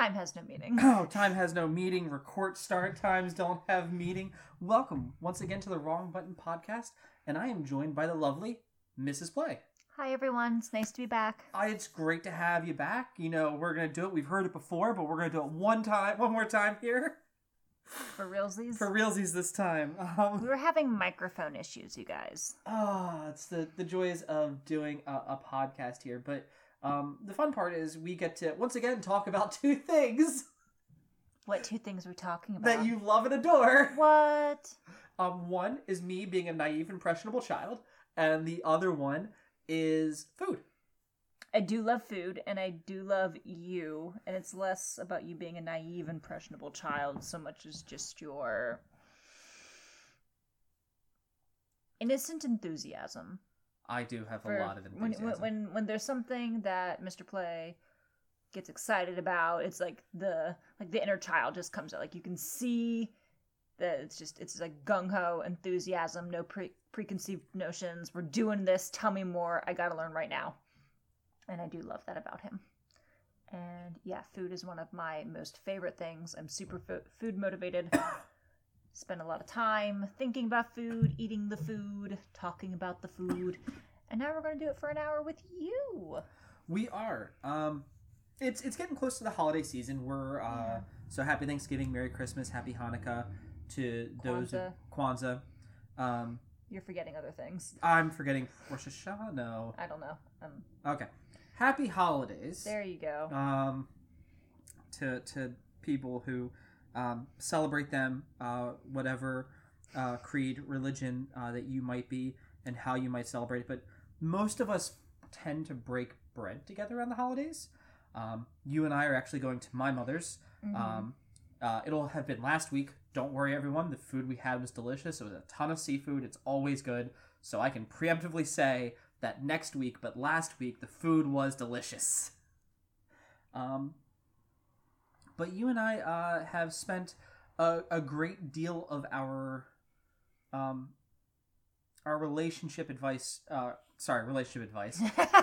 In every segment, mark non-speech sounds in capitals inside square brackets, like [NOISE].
afternoon, evening, winners. Time has no meaning. [LAUGHS] Oh, time has no meeting. Record start times don't have meaning. Welcome once again to the Wrong Button podcast, and I am joined by the lovely Mrs. Play. Hi everyone, it's nice to be back. Uh, it's great to have you back. You know, we're gonna do it. We've heard it before, but we're gonna do it one time, one more time here For realsies. for realsies this time. Um, we were having microphone issues, you guys. Ah, it's the the joys of doing a, a podcast here. But um, the fun part is we get to once again talk about [LAUGHS] two things What two things we're talking about? that you love and adore. What? Um, one is me being a naive, impressionable child, and the other one is food. I do love food and I do love you, and it's less about you being a naive, impressionable child so much as just your innocent enthusiasm. I do have for a lot of enthusiasm. when when when there's something that Mr. Play gets excited about, it's like the like the inner child just comes out. Like you can see that it's just it's like gung ho enthusiasm, no pre preconceived notions. We're doing this. Tell me more. I gotta learn right now. And I do love that about him. And yeah, food is one of my most favorite things. I'm super fo- food motivated. [COUGHS] Spend a lot of time thinking about food, eating the food, talking about the food. And now we're going to do it for an hour with you. We are. Um, it's it's getting close to the holiday season. We're uh, so happy Thanksgiving, Merry Christmas, Happy Hanukkah to those Kwanzaa. Kwanzaa. Um, You're forgetting other things. I'm forgetting Rosh Hashanah. I don't know. Um, Okay. Happy holidays. there you go. um, to to people who um, celebrate them, uh, whatever uh, creed, religion uh, that you might be, and how you might celebrate it. But most of us tend to break bread together on the holidays. Um, you and I are actually going to my mother's. Mhm. Um, uh, it'll have been last week. Don't worry, everyone. The food we had was delicious. It was a ton of seafood. It's always good. So I can preemptively say that next week, but last week, the food was delicious. Um, but you and I uh, have spent a, a great deal of our um, our relationship advice. Uh, sorry, relationship advice. [LAUGHS]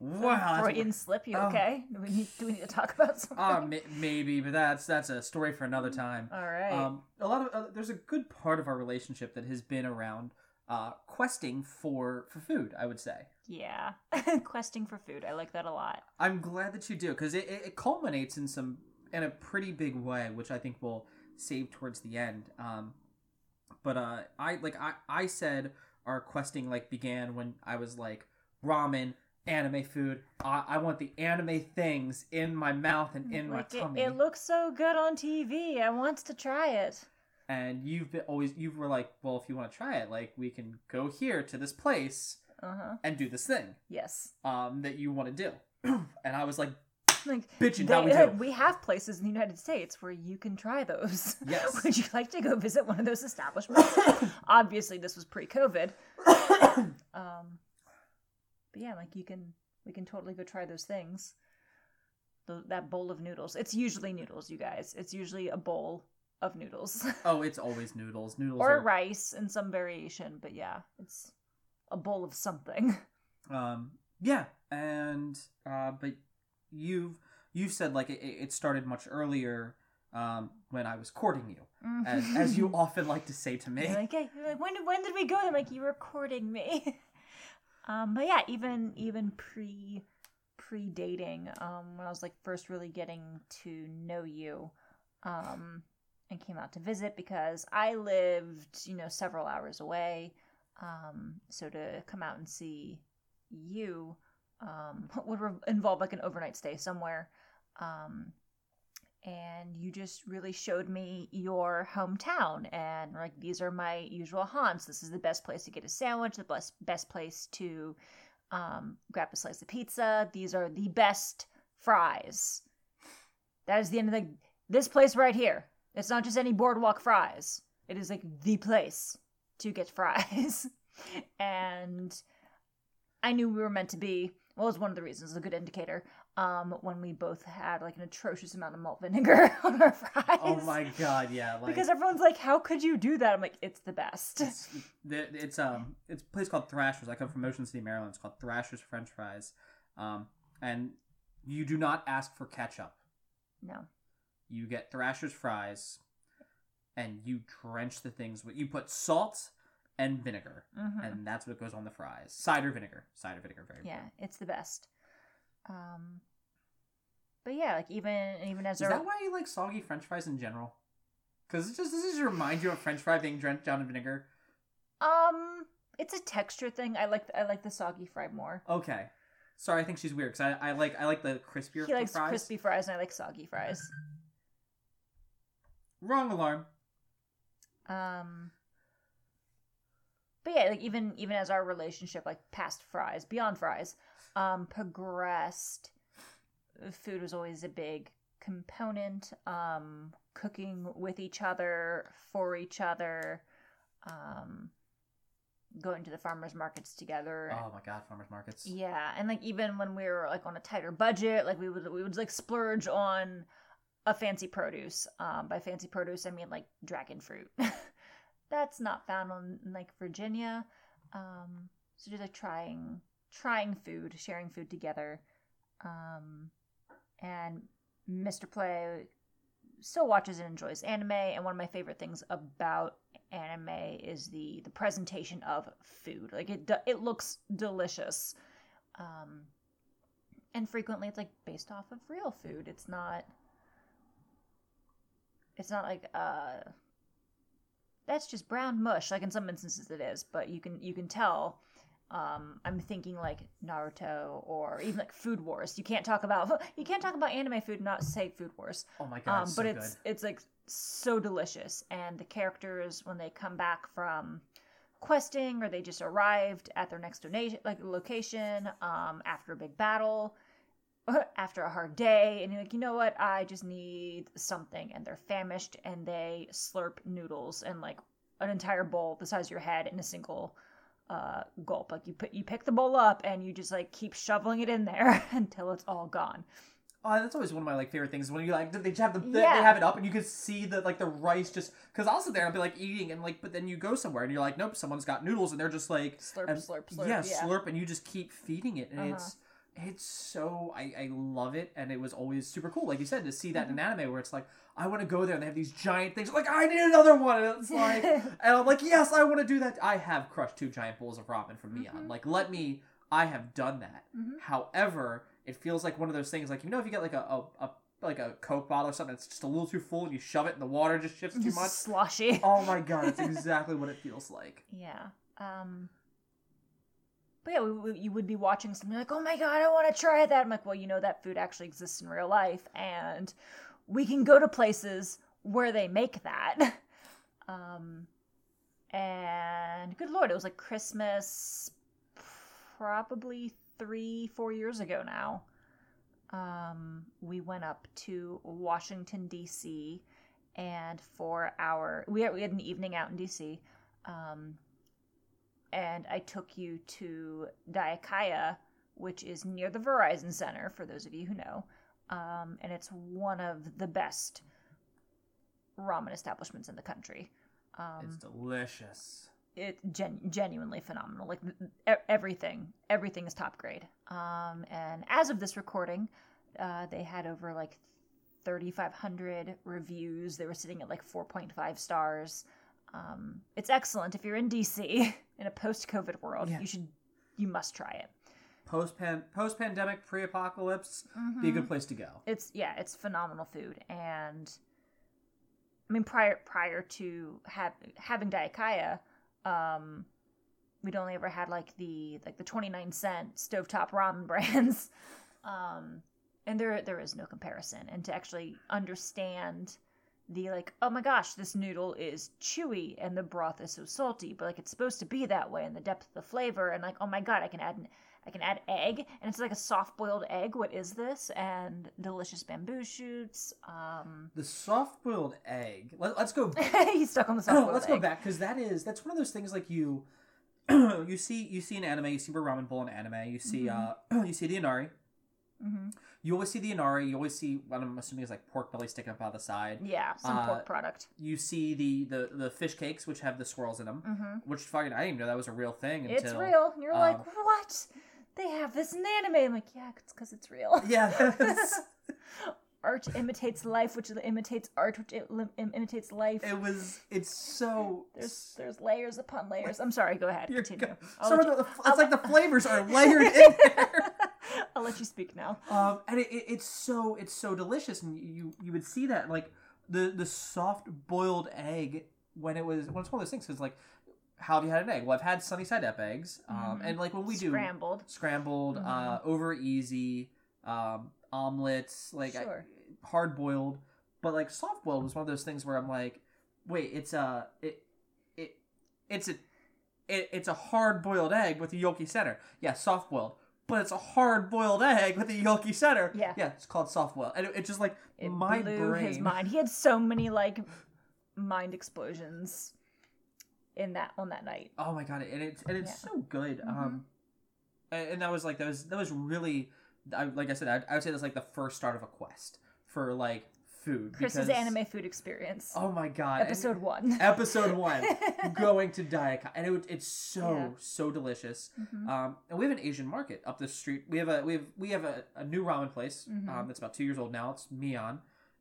Wow, Freudian slip. You Oh. okay? Do we need do we need to talk about something? Uh, may- maybe, but that's that's a story for another time. All right. Um, a lot of uh, there's a good part of our relationship that has been around uh, questing for for food. I would say. Yeah. [LAUGHS] Questing for food. I like that a lot. I'm glad that you do because it, it, it culminates in some in a pretty big way, which I think we'll save towards the end. Um, but uh, I like I I said our questing like began when I was like ramen. Anime food. I, I want the anime things in my mouth and in like my it, tummy. it looks so good on TV. I want to try it. and you've been always you were like, well, if you want to try it, like we can go here to this place Uh huh. and do this thing Yes. um that you want to do. [CLEARS THROAT] and I was like, Like bitching they- how we do. we have places in the United States where you can try those. Yes. [LAUGHS] Would you like to go visit one of those establishments? [COUGHS] Obviously, this was pre-COVID. [COUGHS] um, but yeah, like you can, we can totally go try those things. The, that bowl of noodles. It's usually noodles, you guys. It's usually a bowl of noodles oh, it's always noodles. Noodles or are rice in some variation. But yeah, it's a bowl of something. [LAUGHS] um yeah, and uh but you've you've said like it, it started much earlier um when I was courting you, as as you [LAUGHS] often like to say to me. You're like, "Hey, like, when did when did we go? I'm like, you were courting me. [LAUGHS] um, but yeah, even even pre pre dating, um, when I was like first really getting to know you, um, and came out to visit because I lived, you know, several hours away. Um, so to come out and see you, um, [LAUGHS] would re- involve like an overnight stay somewhere. Um, and you just really showed me your hometown and like these are my usual haunts. This is the best place to get a sandwich the best best place to um, grab a slice of pizza. These are the best fries. That is the end of the this place right here. It's not just any boardwalk fries. It is like the place to get fries [LAUGHS] and i knew we were meant to be well, it was one of the reasons, a good indicator. Um, when we both had like an atrocious amount of malt vinegar [LAUGHS] on our fries. Oh my god, yeah, like because everyone's like, "How could you do that?" I'm like, "It's the best." it's, it's um it's a place called Thrashers. I come from Ocean City, Maryland. It's called Thrashers French Fries, um and You do not ask for ketchup. No. You get Thrasher's fries, and you drench the things with. You put salt and vinegar, hmm and that's what goes on the fries. Cider vinegar. Cider vinegar, very Yeah, it's the best. Um, but yeah, like even even as a Is that why you like soggy French fries in general? Because it just this just remind you of French fry being drenched down in vinegar. um, it's a texture thing. I like I like the soggy fry more. Okay, sorry, I think she's weird because I, I like I like the crispier He likes fries. crispy fries, and I like soggy fries. Wrong alarm. Um, but yeah, like even even as our relationship, like past fries, beyond fries, um, progressed, food was always a big component. Um, cooking with each other, for each other, um, going to the farmers markets together. Oh my god, farmers markets. Yeah, and like even when we were like on a tighter budget, like we would we would like splurge on a fancy produce. Um, by fancy produce, I mean like dragon fruit. [LAUGHS] That's not found on like Virginia. Um, so just like trying trying food, sharing food together. Um, and Mr. Play still watches and enjoys anime, and one of my favorite things about anime is the the presentation of food. Like it it looks delicious. Um, and frequently it's like based off of real food. It's not it's not like uh that's just brown mush like in some instances it is but you can you can tell um i'm thinking like naruto or even like food wars. You can't talk about [LAUGHS] you can't talk about anime food and not say food wars. Oh my god, um but so it's good. it's like so delicious. And the characters when they come back from questing or they just arrived at their next donation like location um after a big battle [LAUGHS] after a hard day and you're like you know what i just need something and they're famished and they slurp noodles and like an entire bowl the size of your head in a single uh gulp like you put you pick the bowl up and you just like keep shoveling it in there [LAUGHS] until it's all gone Oh, that's always one of my like favorite things when you like they have the they, Yeah. they have it up and you can see the like the rice just because I'll sit there and I'll be like eating and like but then you go somewhere and you're like nope someone's got noodles and they're just like Slurp, and- slurp, slurp, yeah, yeah. slurp and you just keep feeding it and Uh-huh. it's it's so I I love it and it was always super cool like you said to see that in Mm-hmm. anime where it's like I want to go there and they have these giant things like I need another one and it's like [LAUGHS] and I'm like yes I want to do that I have crushed two giant bowls of ramen from Mion Mhm. like let me I have done that Mhm. However, it feels like one of those things like you know if you get like a, a, a like a Coke bottle or something, it's just a little too full and you shove it and the water just shifts too much. sloshy Oh my god, it's [LAUGHS] exactly what it feels like. Yeah. Um. But yeah, we, we, you would be watching something like, "Oh my god, I want to try that." I'm like, "Well, you know that food actually exists in real life, and we can go to places where they make that." [LAUGHS] um, and good lord, it was like Christmas, probably three, four years ago now. Um, we went up to Washington D.C. and for our we had, we had an evening out in D.C. Um, and I took you to Daikaya, which is near the Verizon Center, for those of you who know. Um, and it's one of the best ramen establishments in the country. Um, It's delicious. it gen- genuinely phenomenal. Like e- everything, everything is top grade. Um, and as of this recording, uh, they had over like 3,500 reviews. They were sitting at like 4.5 stars. Um, it's excellent if you're in DC [LAUGHS] in a post-COVID world. Yeah. You should, you must try it. Post pan post pandemic, pre apocalypse, be a Mm-hmm. good place to go. It's yeah, it's phenomenal food, and I mean prior prior to have, having Daikaya, um, we'd only ever had like the like the twenty nine cent stovetop ramen [LAUGHS] brands, um, and there there is no comparison. And to actually understand the like, oh my gosh, this noodle is chewy and the broth is so salty, but like it's supposed to be that way, and the depth of the flavor, and like, oh my god, I can add. An, I can add egg, and it's like a soft boiled egg. What is this? And delicious bamboo shoots. Um, The soft boiled egg. Let, let's go. [LAUGHS] he's stuck on the soft [CLEARS THROAT] boiled let's egg. go back because that is that's one of those things like you [CLEARS THROAT] you see you see an anime, you see a ramen bowl in anime, you see Mm-hmm. uh [CLEARS THROAT] you see the inari. Hmm You always see the inari. You always see what I'm assuming is like pork belly sticking up out the side. Yeah, some Uh, pork product. You see the, the the fish cakes which have the swirls in them, hmm which fucking I didn't even know that was a real thing until It's real. You're like, um, what? they have this in anime. I'm like, yeah, it's because it's real. [LAUGHS] Yeah, [LAUGHS] Art imitates life, which imitates art, which im- im- imitates life. it was. It's so. There's there's layers upon layers. I'm sorry. Go ahead. Continue. go- I'll, some of the, it's like the flavors are [LAUGHS] layered in there. [LAUGHS] I'll let you speak now. Um, and it, it, it's so it's so delicious, and you you would see that like the the soft boiled egg when it was when it's one of those things. Because like, how have you had an egg? Well, I've had sunny side up eggs, um, Mhm. and like when we do Scrambled. scrambled, uh, Mhm. over easy, um, omelets, like Sure. hard boiled, but like soft boiled was one of those things where I'm like, wait, it's a it it it's a it, it's a hard boiled egg with a yolky center. Yeah, soft boiled. But it's a hard boiled egg with a yolky center. Yeah. Yeah, it's called soft boiled. And it, it just like It my blew brain. his mind. He had so many like mind explosions in that on that night. Oh my god, and it's and it's Yeah. so good. Mhm. Um, and, and that was like that was that was really, I, like I said, I, I would say that's like the first start of a quest for like food. Chris's because- anime food experience. Oh my god, and- Episode one. [LAUGHS] episode one, [LAUGHS] going to Daika, and it, it's so Yeah. so delicious. Mhm. Um, and we have an Asian market up the street. We have a we have we have a, a new ramen place. Mhm. Um, that's about two years old now. It's Mion,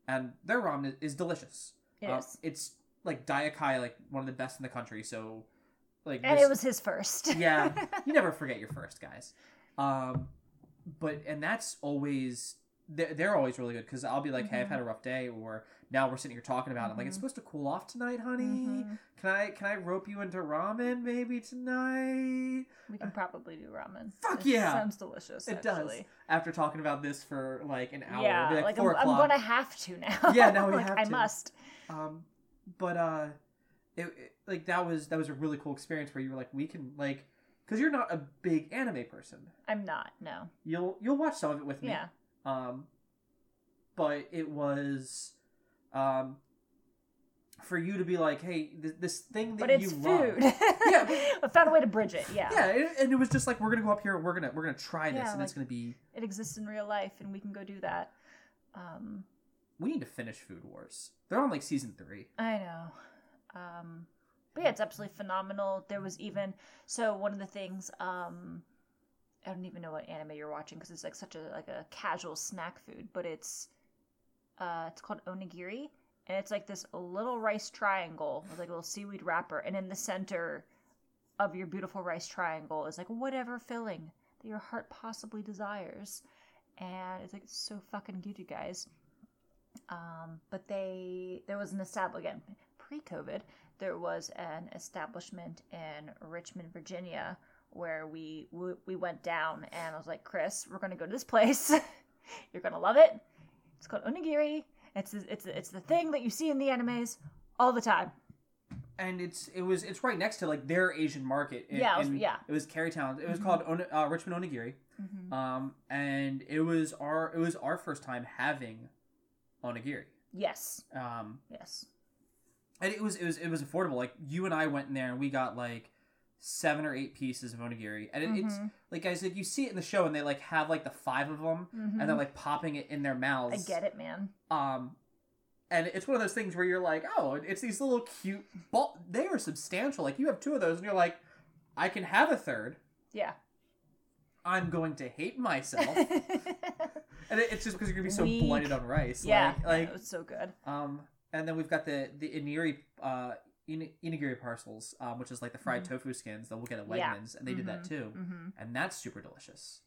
and their ramen is, is delicious. It Uh, is. It's like Daikai, like one of the best in the country. So, like, And this- it was his first. [LAUGHS] yeah, you never forget your first guys. Um, but and that's always they're, they're always really good because I'll be like, hey, I've had a rough day, or now we're sitting here talking about it. I'm like, it's Mhm. supposed to cool off tonight, honey. Mhm. Can I can I rope you into ramen maybe tonight? We can probably do ramen. Fuck [LAUGHS] It yeah. Sounds delicious. It does. After talking about this for like an hour, Yeah, like, like, 4 I'm, I'm gonna have to now. [LAUGHS] Yeah, now we [LAUGHS] like, have I must. Um, but uh, it, it- like that was that was a really cool experience where you were like, we can like, because you're not a big anime person. I'm not. No. You'll you'll watch some of it with me. Yeah. Um, but it was, um, for you to be like, hey, th- this thing that But it's you food. love. [LAUGHS] Yeah, I found a way to bridge it. Yeah. Yeah, and- and it was just like we're gonna go up here, and we're gonna we're gonna try this, Yeah, and it's like- gonna be. It exists in real life, and we can go do that. Um, We need to finish Food Wars. They're on like season three. I know. Um, but yeah, it's absolutely phenomenal. There was even so one of the things. Um, I don't even know what anime you're watching because it's like such a like a casual snack food, but it's uh, it's called onigiri, and it's like this little rice triangle with like a little seaweed wrapper, and in the center of your beautiful rice triangle is like whatever filling that your heart possibly desires, and it's like so fucking cute, you guys. Um, but they there was an establishment again pre-COVID. There was an establishment in Richmond, Virginia, where we we, we went down, and I was like, Chris, we're gonna go to this place. [LAUGHS] You're gonna love it. It's called onigiri. It's it's it's the thing that you see in the animes all the time. and it's it was it's right next to like their Asian market. in- Yeah, it was- yeah. It was Carytown. It was Mhm. called uh, Richmond Onigiri. Mm-hmm. Um, and it was our it was our first time having onigiri. Yes, Um, yes. and it was it was it was affordable. Like you and I went in there and we got like seven or eight pieces of onigiri, and it, it's Mhm. like guys like you see it in the show and they like have like the five of them Mhm. and they're like popping it in their mouths. I get it, man. Um, and it's one of those things where you're like, oh, it's these little cute ball. They are substantial. Like you have two of those, and you're like, I can have a third. Yeah. I'm going to hate myself, [LAUGHS] and it, it's just because you're gonna be so Weak. blinded on rice. yeah, like, like it was so good. um, and then we've got the the iniri uh in- inigiri parcels, um, which is like the fried Mhm. tofu skins that we'll get at Wegmans, Yeah. and they did that too, hmm and that's super delicious.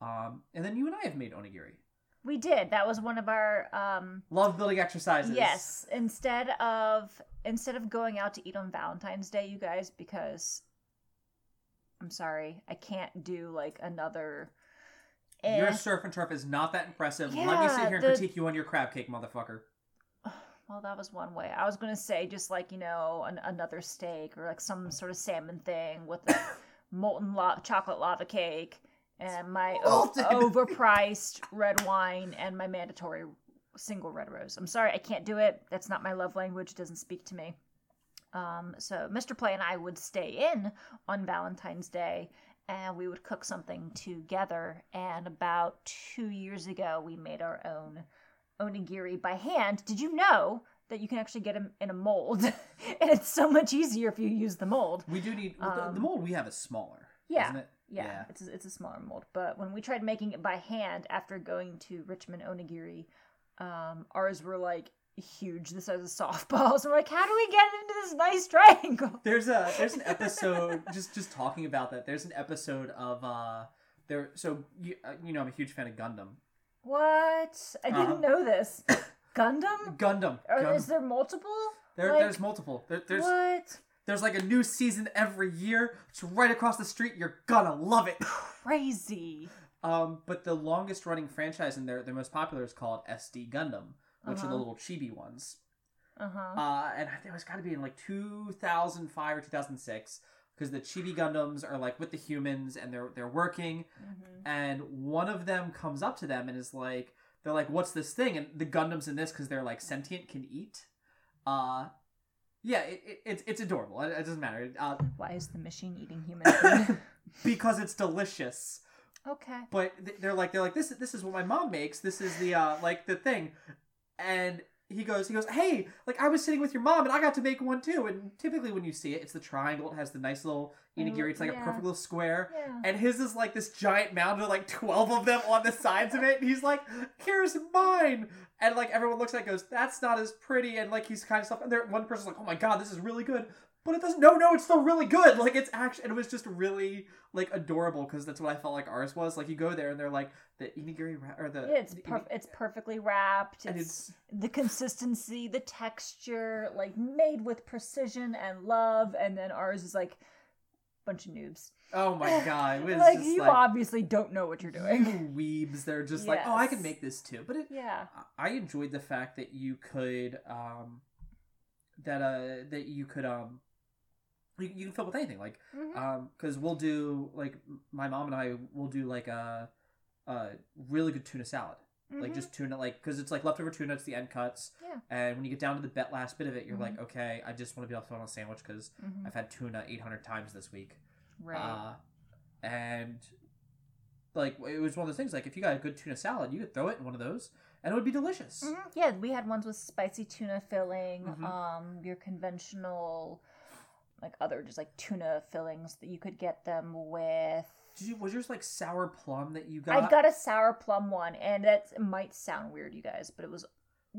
Um, and then you and I have made onigiri. We did. That was one of our um, Love building exercises. Yes, instead of instead of going out to eat on Valentine's Day, you guys, because I'm sorry, I can't do like another. Your eh. surf and turf is not that impressive. Let me sit here and the- critique you on your crab cake, motherfucker. Well, that was one way. I was gonna say just like you know an, another steak or like some sort of salmon thing with a [LAUGHS] molten la- chocolate lava cake and my o- overpriced red wine and my mandatory single red rose. I'm sorry, I can't do it. That's not my love language. It doesn't speak to me. Um, so Mr. Play and I would stay in on Valentine's Day and we would cook something together. And about two years ago, we made our own onigiri by hand. Did you know that you can actually get them in a mold? [LAUGHS] and it's so much easier if you use the mold. We do need well, the, the Um, mold we have is smaller. yeah. Isn't it? Yeah, Yeah. it's a, it's a smaller mold. But when we tried making it by hand after going to Richmond Onigiri, um, ours were like huge, the size of softballs. [LAUGHS] So we're like, how do we get it into this nice triangle? [LAUGHS] There's a there's an episode just just talking about that. There's an episode of uh there. So you uh, you know I'm a huge fan of Gundam. What? I didn't Uh-huh. know this. [COUGHS] Gundam? Gundam. Or Gundam. is there multiple? There, like- there's multiple. There, there's what? there's like a new season every year. It's right across the street. You're gonna love it. [SIGHS] Crazy. Um, but the longest running franchise and their their most popular is called SD Gundam, which are the Uh-huh. little chibi ones. Uh huh. Uh, and I think it was got to be in like 2005 or 2006 because the chibi Gundams are like with the humans and they're they're working, hmm and one of them comes up to them and is like, they're like, "What's this thing?" And the Gundams in this because they're like sentient can eat. Uh, yeah, it, it, it's it's adorable. It, it doesn't matter uh, Why is the machine eating human food? [LAUGHS] because it's delicious. okay. but they're like they're like this this is what my mom makes this is the uh like the thing and he goes he goes hey like i was sitting with your mom and i got to make one too. And typically when you see it it's the triangle. It has the nice little inigiri it's like a mm, perfect little square. Yeah. and his is like this giant mound with like 12 of them on the sides of it. And he's like here's mine. And like everyone looks at it and goes that's not as pretty. And like he's kind of stuff and there one person's like oh my god this is really good but it doesn't no no it's still really good like it's actually and it was just really like adorable because that's what i felt like ours was like you go there and they're like the inigiri ra- or the Yeah, it's the it's perfectly wrapped. It's, it's the consistency, the texture, like made with precision and love. And then ours is like bunch of noobs. oh my [LAUGHS] god it was like you like obviously don't know what you're doing. you weebs they're [LAUGHS] just like oh i can make this too but it yeah. I enjoyed the fact that you could um that uh that you could um you, you can fill with anything like Mhm. um because we'll do like my mom and I will do like a a really good tuna salad like Mhm. just tuna like because it's like leftover tuna it's the end cuts Yeah. and when you get down to the bet last bit of it you're Mhm. like okay I just want to be able to throw on a sandwich because Mhm. I've had tuna 800 times this week right. uh, and like it was one of those things like if you got a good tuna salad you could throw it in one of those and it would be delicious Mhm. Yeah, we had ones with spicy tuna filling, Mhm. um, your conventional, like other just like tuna fillings that you could get them with. Did you, was yours like sour plum that you got? I got a sour plum one, and that might sound weird, you guys, but it was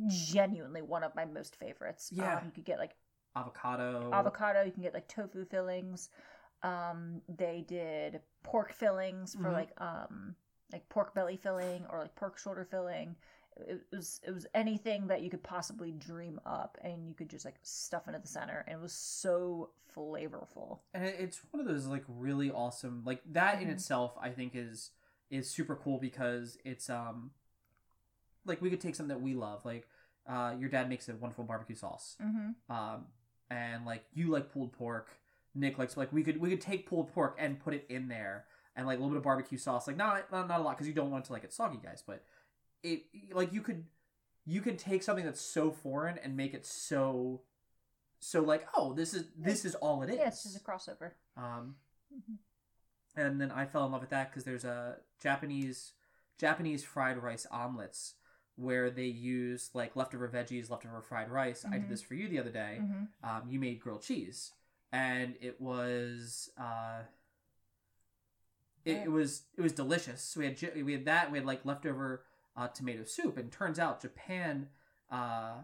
genuinely one of my most favorites. Yeah. um, you could get like avocado. avocado. You can get like tofu fillings. Um, they did pork fillings for Mhm. like um like pork belly filling or like pork shoulder filling. It was it was anything that you could possibly dream up, and you could just like stuff into the center, and it was so flavorful. and it's one of those like really awesome like that in Mhm. itself i think is is super cool because it's um like we could take something that we love like uh your dad makes a wonderful barbecue sauce Mm-hmm. um and like you like pulled pork nick likes like we could we could take pulled pork and put it in there and like a little bit of barbecue sauce like not not, not a lot because you don't want it to like get soggy guys but it like you could you could take something that's so foreign and make it so so like oh this is this is all it is Yeah, it's just a crossover. um, Mhm. and then I fell in love with that because there's a Japanese Japanese fried rice omelets where they use like leftover veggies, leftover fried rice. I did Mhm. this for you the other day. hmm Um, you made grilled cheese, and it was uh, it, it was it was delicious. So we had we had that. We had like leftover uh, tomato soup, and turns out Japan. Uh,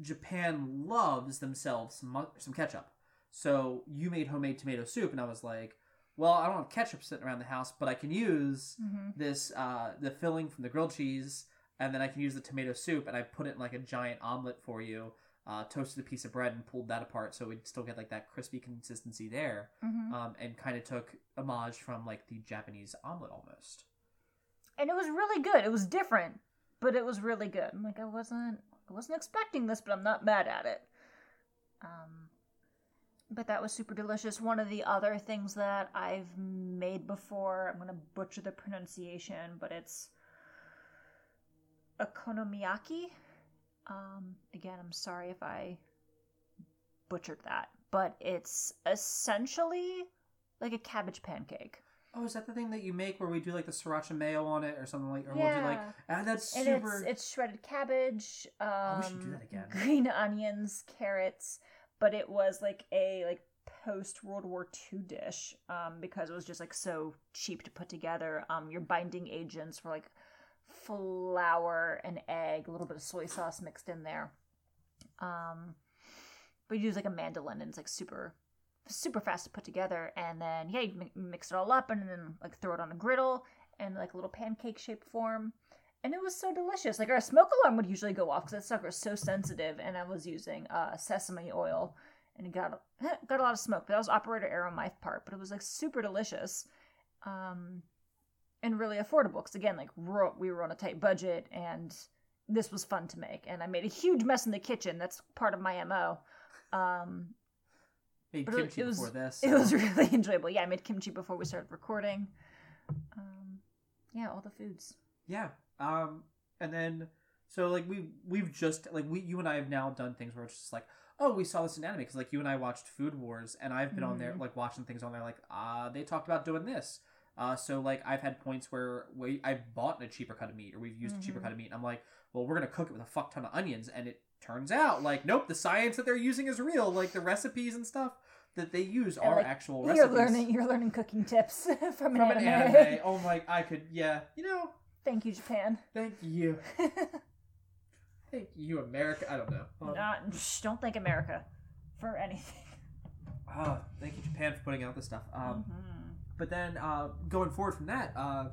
Japan loves themselves some, some ketchup. So you made homemade tomato soup, and I was like, well, I don't have ketchup sitting around the house, but I can use hmm this uh, the filling from the grilled cheese, and then I can use the tomato soup, and I put it in like a giant omelet for you. Uh, toasted a piece of bread and pulled that apart, so we'd still get like that crispy consistency there, hmm um, and kind of took homage from like the Japanese omelet almost. And it was really good. It was different, but it was really good. I'm like, I wasn't, I wasn't expecting this, but I'm not mad at it. Um, but that was super delicious. One of the other things that I've made before, I'm gonna butcher the pronunciation, but it's okonomiyaki. Um, again, I'm sorry if I butchered that, but it's essentially like a cabbage pancake. Oh, is that the thing that you make where we do like the sriracha mayo on it or something like, or we'll do like, ah, that's super. it's it's shredded cabbage, um, we should do that again. [LAUGHS] green onions, carrots, but it was like a like post World War II dish um, because it was just like so cheap to put together. Um, your binding agents were like flour and egg, a little bit of soy sauce mixed in there. Um, but you use like a mandolin and it's like super super fast to put together and then yeah you mi- mix it all up and then like throw it on a griddle in like a little pancake shaped form. And it was so delicious. Like our smoke alarm would usually go off because that sucker is so sensitive and i was using uh, sesame oil and it got [LAUGHS] got a lot of smoke. But that was operator error on my part but it was like super delicious um and really affordable because again like we were on a tight budget and this was fun to make. And i made a huge mess in the kitchen. That's part of my mo um Made But it- kimchi it was- before this. it was really [LAUGHS] enjoyable. Yeah, I made kimchi before we started recording. Um, yeah, all the foods. Yeah. Um, and then so like we we've just like we you and I have now done things where it's just like oh we saw this in anime because like you and I watched Food Wars and I've been on there Mhm. like watching things on there like uh they talked about doing this. Uh, so like I've had points where we I bought a cheaper cut of meat or we've used a cheaper Mhm. cut of meat and I'm like well we're gonna cook it with a fuck ton of onions and it turns out like nope the science that they're using is real like the recipes and stuff that they use And, are like, actual You're learning. You're learning cooking tips [LAUGHS] from an from an anime. anime. [LAUGHS] Oh my I could yeah you know Thank you, Japan. thank you. [LAUGHS] Thank you, America. I don't know. Um, Not, don't thank America for anything. oh thank you, Japan, for putting out this stuff. Um, Mhm. But then uh, going forward from that, uh,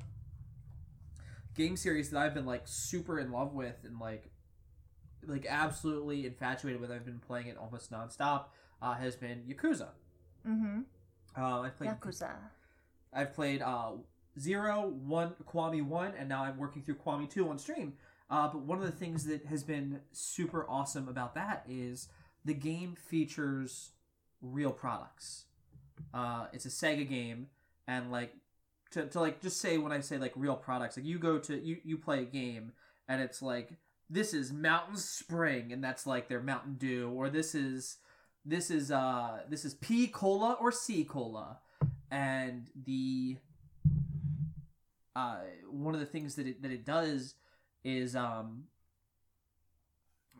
game series that I've been like super in love with and like like absolutely infatuated with. I've been playing it almost nonstop. Uh, has been Yakuza. Mhm. Uh, I've played Yakuza. I've played uh, Zero, One, Kiwami One, and now I'm working through Kiwami Two on stream. Uh, but one of the things that has been super awesome about that is the game features real products. Uh, it's a Sega game, and like to, to like just say when I say like real products, like you go to you you play a game and it's like this is Mountain Spring and that's like their Mountain Dew, or this is this is uh this is P cola or C cola, and the uh one of the things that it that it does is um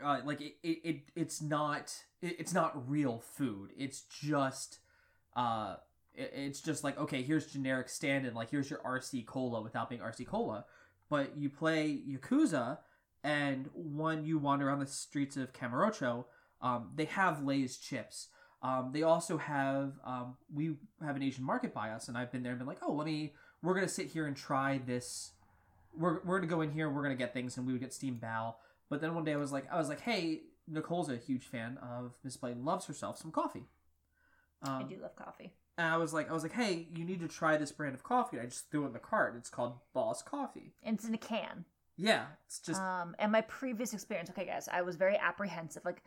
uh, like it, it, it it's not it, it's not real food. It's just uh it, it's just like okay here's generic stand-in like here's your rc cola without being rc cola. But you play yakuza and when you wander around the streets of Kamurocho, um, they have Lay's chips. Um, they also have um, we have an Asian market by us, and I've been there and been like, oh, let me. We're gonna sit here and try this. We're, we're gonna go in here. We're gonna get things, and we would get steamed bao. But then one day I was like, I was like, hey, Nicole's a huge fan of Miss Play, loves herself some coffee. Um, I do love coffee. and I was like, I was like, hey, you need to try this brand of coffee. And I just threw it in the cart. It's called Boss Coffee. And it's in a can. Yeah, it's just um, and my previous experience. Okay, guys, I was very apprehensive. Like,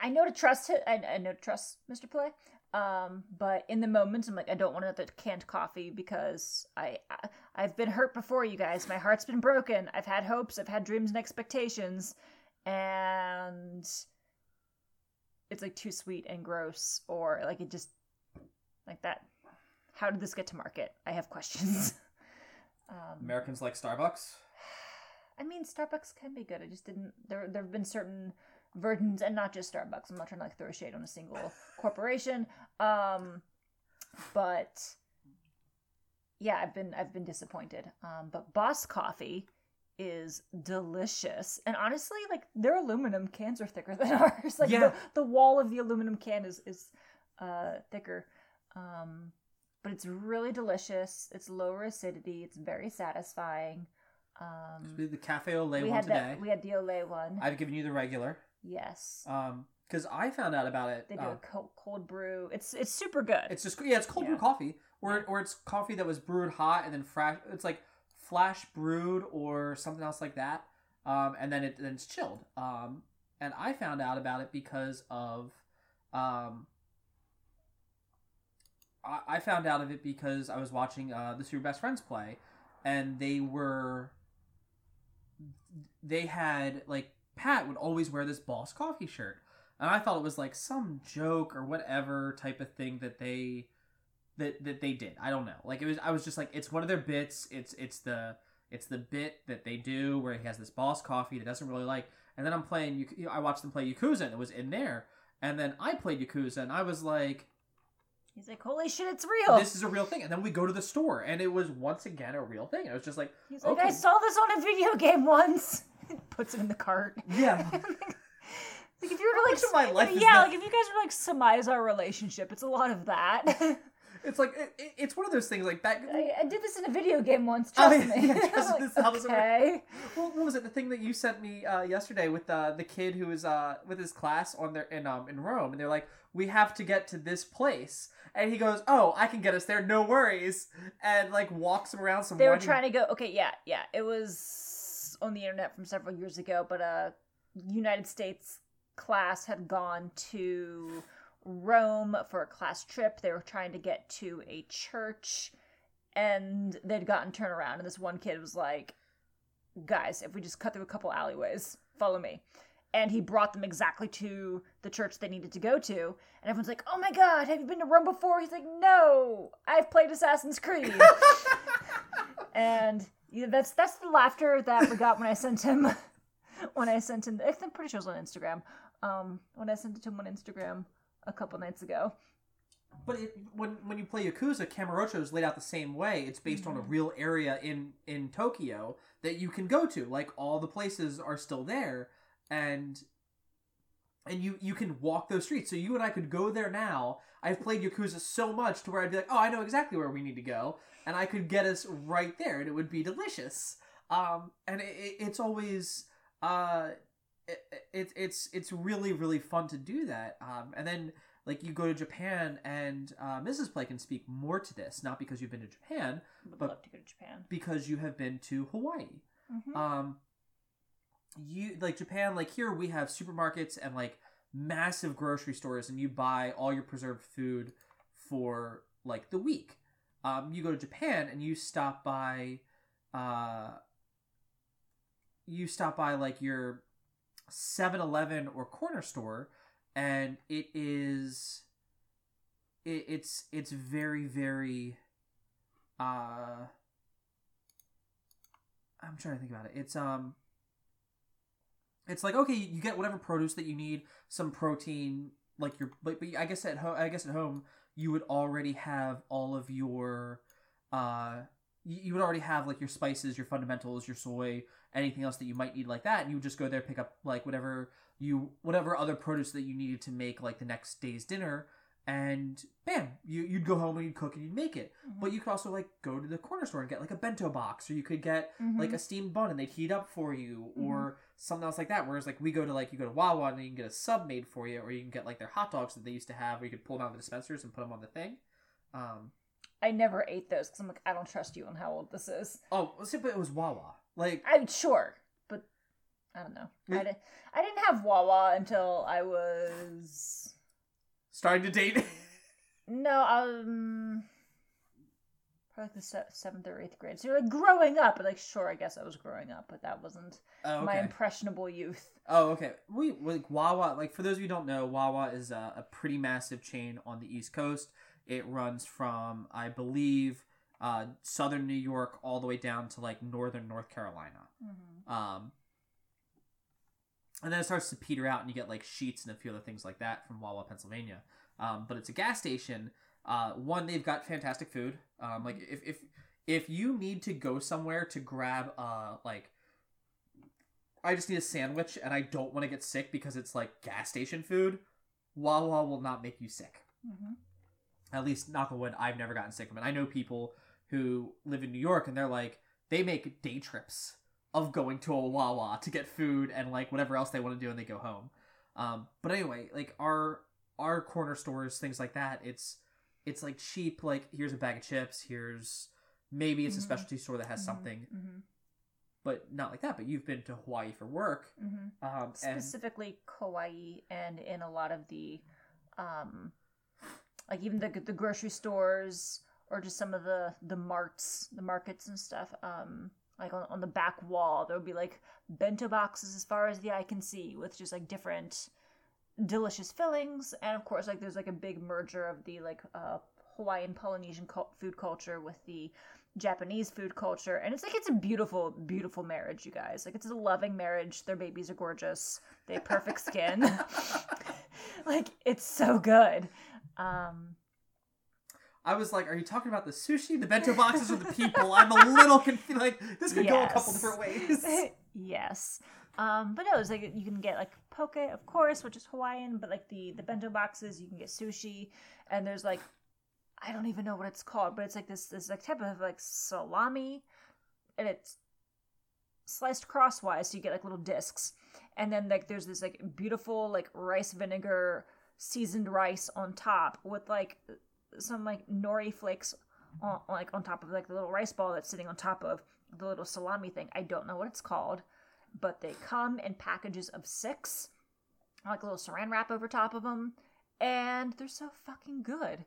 I know to trust it. I, I know to trust Mr. Play. Um, but in the moment, I'm like, I don't want another canned coffee because I, I I've been hurt before, you guys. My heart's been broken. I've had hopes. I've had dreams and expectations, and it's like too sweet and gross, or like it just like that. How did this get to market? I have questions. [LAUGHS] um, Americans like Starbucks. I mean, Starbucks can be good. I just didn't. There, there have been certain versions, and not just Starbucks. I'm not trying to like throw shade on a single corporation. Um, but yeah, I've been, I've been disappointed. Um, but Boss Coffee is delicious, and honestly, like their aluminum cans are thicker than [LAUGHS] ours. Like Yeah. the, the wall of the aluminum can is is uh, thicker. Um, but it's really delicious. It's lower acidity. It's very satisfying. Um, We did the cafe au lait one today. that. We had the au lait one. I've given you the regular. yes, Um, because I found out about it. they do uh, a cold, cold brew. It's it's super good. it's just yeah, it's cold brew coffee, or or it's coffee that was brewed hot and then fresh. It's like flash brewed or something else like that. Um, and then it then it's chilled. Um, and I found out about it because of, um, I, I found out of it because I was watching uh, the Super Best Friends play, and they were, they had like Pat would always wear this Boss Coffee shirt, and I thought it was like some joke or whatever type of thing that they that that they did. I don't know. Like it was I was just like it's one of their bits. It's it's the it's the bit that they do where he has this boss coffee that doesn't really like. And then I'm playing. Yak- I watched them play Yakuza and it was in there. And then I played Yakuza and I was like, He's like, holy shit, it's real. This is a real thing. And then we go to the store, and it was once again a real thing. I was just like, He's like, okay. I saw this on a video game once. [LAUGHS] Puts it in the cart. yeah. [LAUGHS] Like if you were to like, much my life yeah, like if you guys were like surmise our relationship, it's a lot of that. [LAUGHS] It's like it, it- it's one of those things like back. I, I did this in a video game once. Oh, [LAUGHS] Trust yeah, me. yeah, trust Like, this is how okay. Well, what was it? The thing that you sent me uh, yesterday with uh, the kid who was uh, with his class on their in um in Rome, and they're like, "We have to get to this place," and he goes, "Oh, I can get us there, no worries," and like walks him around some. They were trying to go. Okay, yeah, yeah. It was on the internet from several years ago, but a United States class had gone to Rome for a class trip. They were trying to get to a church, and they'd gotten turned around. And this one kid was like, "Guys, if we just cut through a couple alleyways, follow me." And he brought them exactly to the church they needed to go to. And everyone's like, "Oh my god, have you been to Rome before?" He's like, "No, I've played Assassin's Creed." [LAUGHS] and yeah, that's that's the laughter that we got when I sent him [LAUGHS] when I sent him. I'm pretty sure it was on Instagram. Um, when I sent it to him on Instagram a couple nights ago. But it, when when you play Yakuza, Kamurocho is laid out the same way. It's based on a Mm-hmm. real area in in Tokyo that you can go to. Like all the places are still there, and and you you can walk those streets. So you and I could go there now. I've played Yakuza so much to where I'd be like, oh, I know exactly where we need to go, and I could get us right there, and it would be delicious. Um, and it, it's always uh, it, it, it's it's really really fun to do that. Um, and then like you go to Japan, and uh, Mrs. Play can speak more to this, not because you've been to Japan, Would But- to go to Japan. because you have been to Hawaii. Mhm. Um, you like Japan, like here we have supermarkets and like massive grocery stores, and you buy all your preserved food for like the week. Um, you go to Japan and you stop by, uh, you stop by like your 7-Eleven or corner store, and it is, it, it's it's very very, uh. I'm trying to think about it. It's um it's like okay, you get whatever produce that you need, some protein, like your but, but I guess at home I guess at home you would already have all of your uh you, would already have like your spices, your fundamentals, your soy, anything else that you might need like that, and you would just go there pick up like whatever you whatever other produce that you needed to make like the next day's dinner and bam, you you'd go home and you'd cook and you'd make it. Mm-hmm. But you could also like go to the corner store and get like a bento box, or you could get Mhm. like a steamed bun and they'd heat up for you, or something else like that. Whereas like we go to like you go to Wawa and you can get a sub made for you, or you can get like their hot dogs that they used to have, where you could pull them out of the dispensers and put them on the thing. Um, I never ate those because I'm like, I don't trust you on how old this is. oh, let's say, but it was Wawa. Like I'm sure, but I don't know. I, Yeah. did, I didn't have Wawa until I was starting to date. [LAUGHS] no, um, probably like the se- seventh or eighth grade. So you're like growing up, but like sure, I guess I was growing up, but that wasn't oh, my impressionable youth. Oh, okay. We like Wawa. Like for those of you who don't know, Wawa is a, a pretty massive chain on the East Coast. It runs from, I believe, uh, southern New York all the way down to like northern North Carolina. Um, and then it starts to peter out, and you get like Sheetz and a few other things like that from Wawa, Pennsylvania. Um, but it's a gas station. Uh, one, they've got fantastic food. Um, like if if if you need to go somewhere to grab uh like I just need a sandwich and I don't want to get sick because it's like gas station food, Wawa will not make you sick. Mm-hmm. At least, knock on wood, I've never gotten sick from it. I know people who live in New York and they're like, they make day trips of going to a Wawa to get food and like whatever else they want to do and they go home. Um, but anyway, like our our corner stores, things like that, it's it's like cheap. Like here's a bag of chips. Here's maybe it's a Mhm. specialty store that has something, Mm-hmm. but not like that. But you've been to Hawaii for work, Mm-hmm. um, and specifically Kauai and in a lot of the um like even the the grocery stores or just some of the the marts the markets and stuff um like on, on the back wall there would be like bento boxes as far as the eye can see with just like different delicious fillings and of course like there's like a big merger of the like uh hawaiian polynesian cul- food culture with the Japanese food culture, and it's like it's a beautiful, beautiful marriage, you guys. Like it's a loving marriage. Their babies are gorgeous. They have perfect skin. [LAUGHS] like it's so good. Um, I was like, are you talking about the sushi, the bento [LAUGHS] boxes, or the people? I'm a little confused. Like this could go a couple different ways. [LAUGHS] yes. Um, but no, it's like you can get like poke, of course, which is Hawaiian, but like the the bento boxes, you can get sushi, and there's like I don't even know what it's called, but it's like this this like type of like salami, and it's sliced crosswise, so you get like little discs, and then like there's this like beautiful like rice vinegar seasoned rice on top with like some like nori flakes on like on top of like the little rice ball that's sitting on top of the little salami thing. I don't know what it's called, but they come in packages of six, like a little saran wrap over top of them, and they're so fucking good.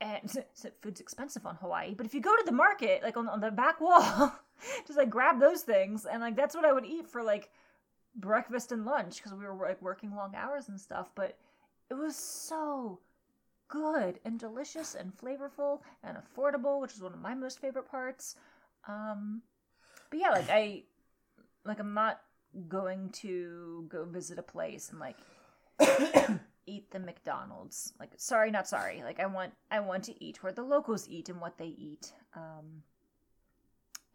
And [LAUGHS] so food's expensive on Hawaii, but if you go to the market, like on, on the back wall, [LAUGHS] just like grab those things, and like that's what I would eat for like breakfast and lunch because we were like working long hours and stuff. But it was so good and delicious and flavorful and affordable, which is one of my most favorite parts. Um, but yeah, like I, like I'm not going to go visit a place and like [COUGHS] eat the McDonald's. Like, sorry, not sorry. Like I want, I want to eat where the locals eat and what they eat. Um,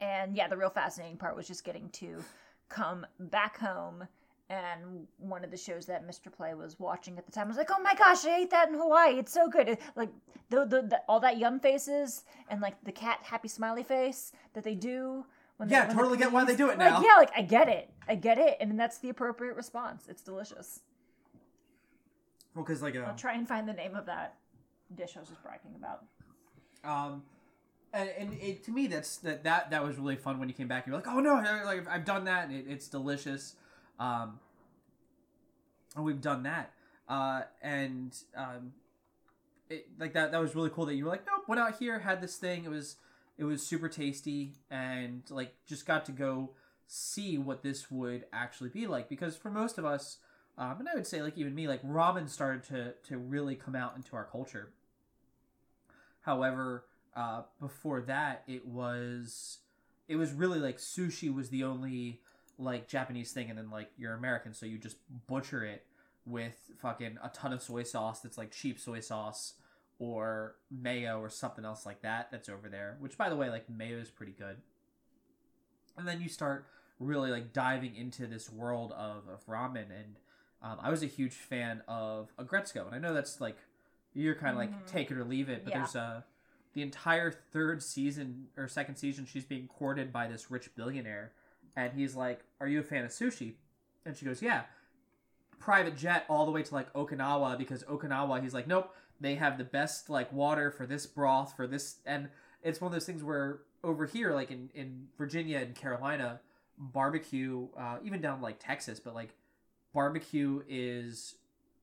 and yeah, the real fascinating part was just getting to come back home and one of the shows that Mr. Play was watching at the time was like, "Oh my gosh, I ate that in Hawaii. It's so good." It- like the, the, the all that yum faces and like the cat happy smiley face that they do. When Yeah, they, when totally get why they do it like, now. Yeah, like I get it, I get it, and that's the appropriate response. It's delicious. well, because like uh, I'll try and find the name of that dish I was just bragging about. Um, and, and it, to me, that's that, that that was really fun when you came back. You're like, oh no, like I've done that. And it, it's delicious. Um, and we've done that. Uh, and um, it, like that that was really cool that you were like, nope, went out here, had this thing. It was it was super tasty, and like just got to go see what this would actually be like. Because for most of us, um, and I would say like even me, like ramen started to to really come out into our culture. However, uh, before that, it was it was really like sushi was the only like Japanese thing, and then like you're American, so you just butcher it with fucking a ton of soy sauce that's like cheap soy sauce or mayo or something else like that that's over there. Which, by the way, like mayo is pretty good. And then you start really like diving into this world of, of ramen, and um, I was a huge fan of Aggretsuko, and I know that's like you're kind of like Mhm. take it or leave it, but Yeah. there's a the entire third season or second season she's being courted by this rich billionaire. And he's like are you a fan of sushi? And she goes yeah. Private jet all the way to like okinawa because okinawa he's like nope they have the best like water for this broth for this and it's one of those things where over here like in, in virginia and carolina barbecue uh, even down like texas but like barbecue is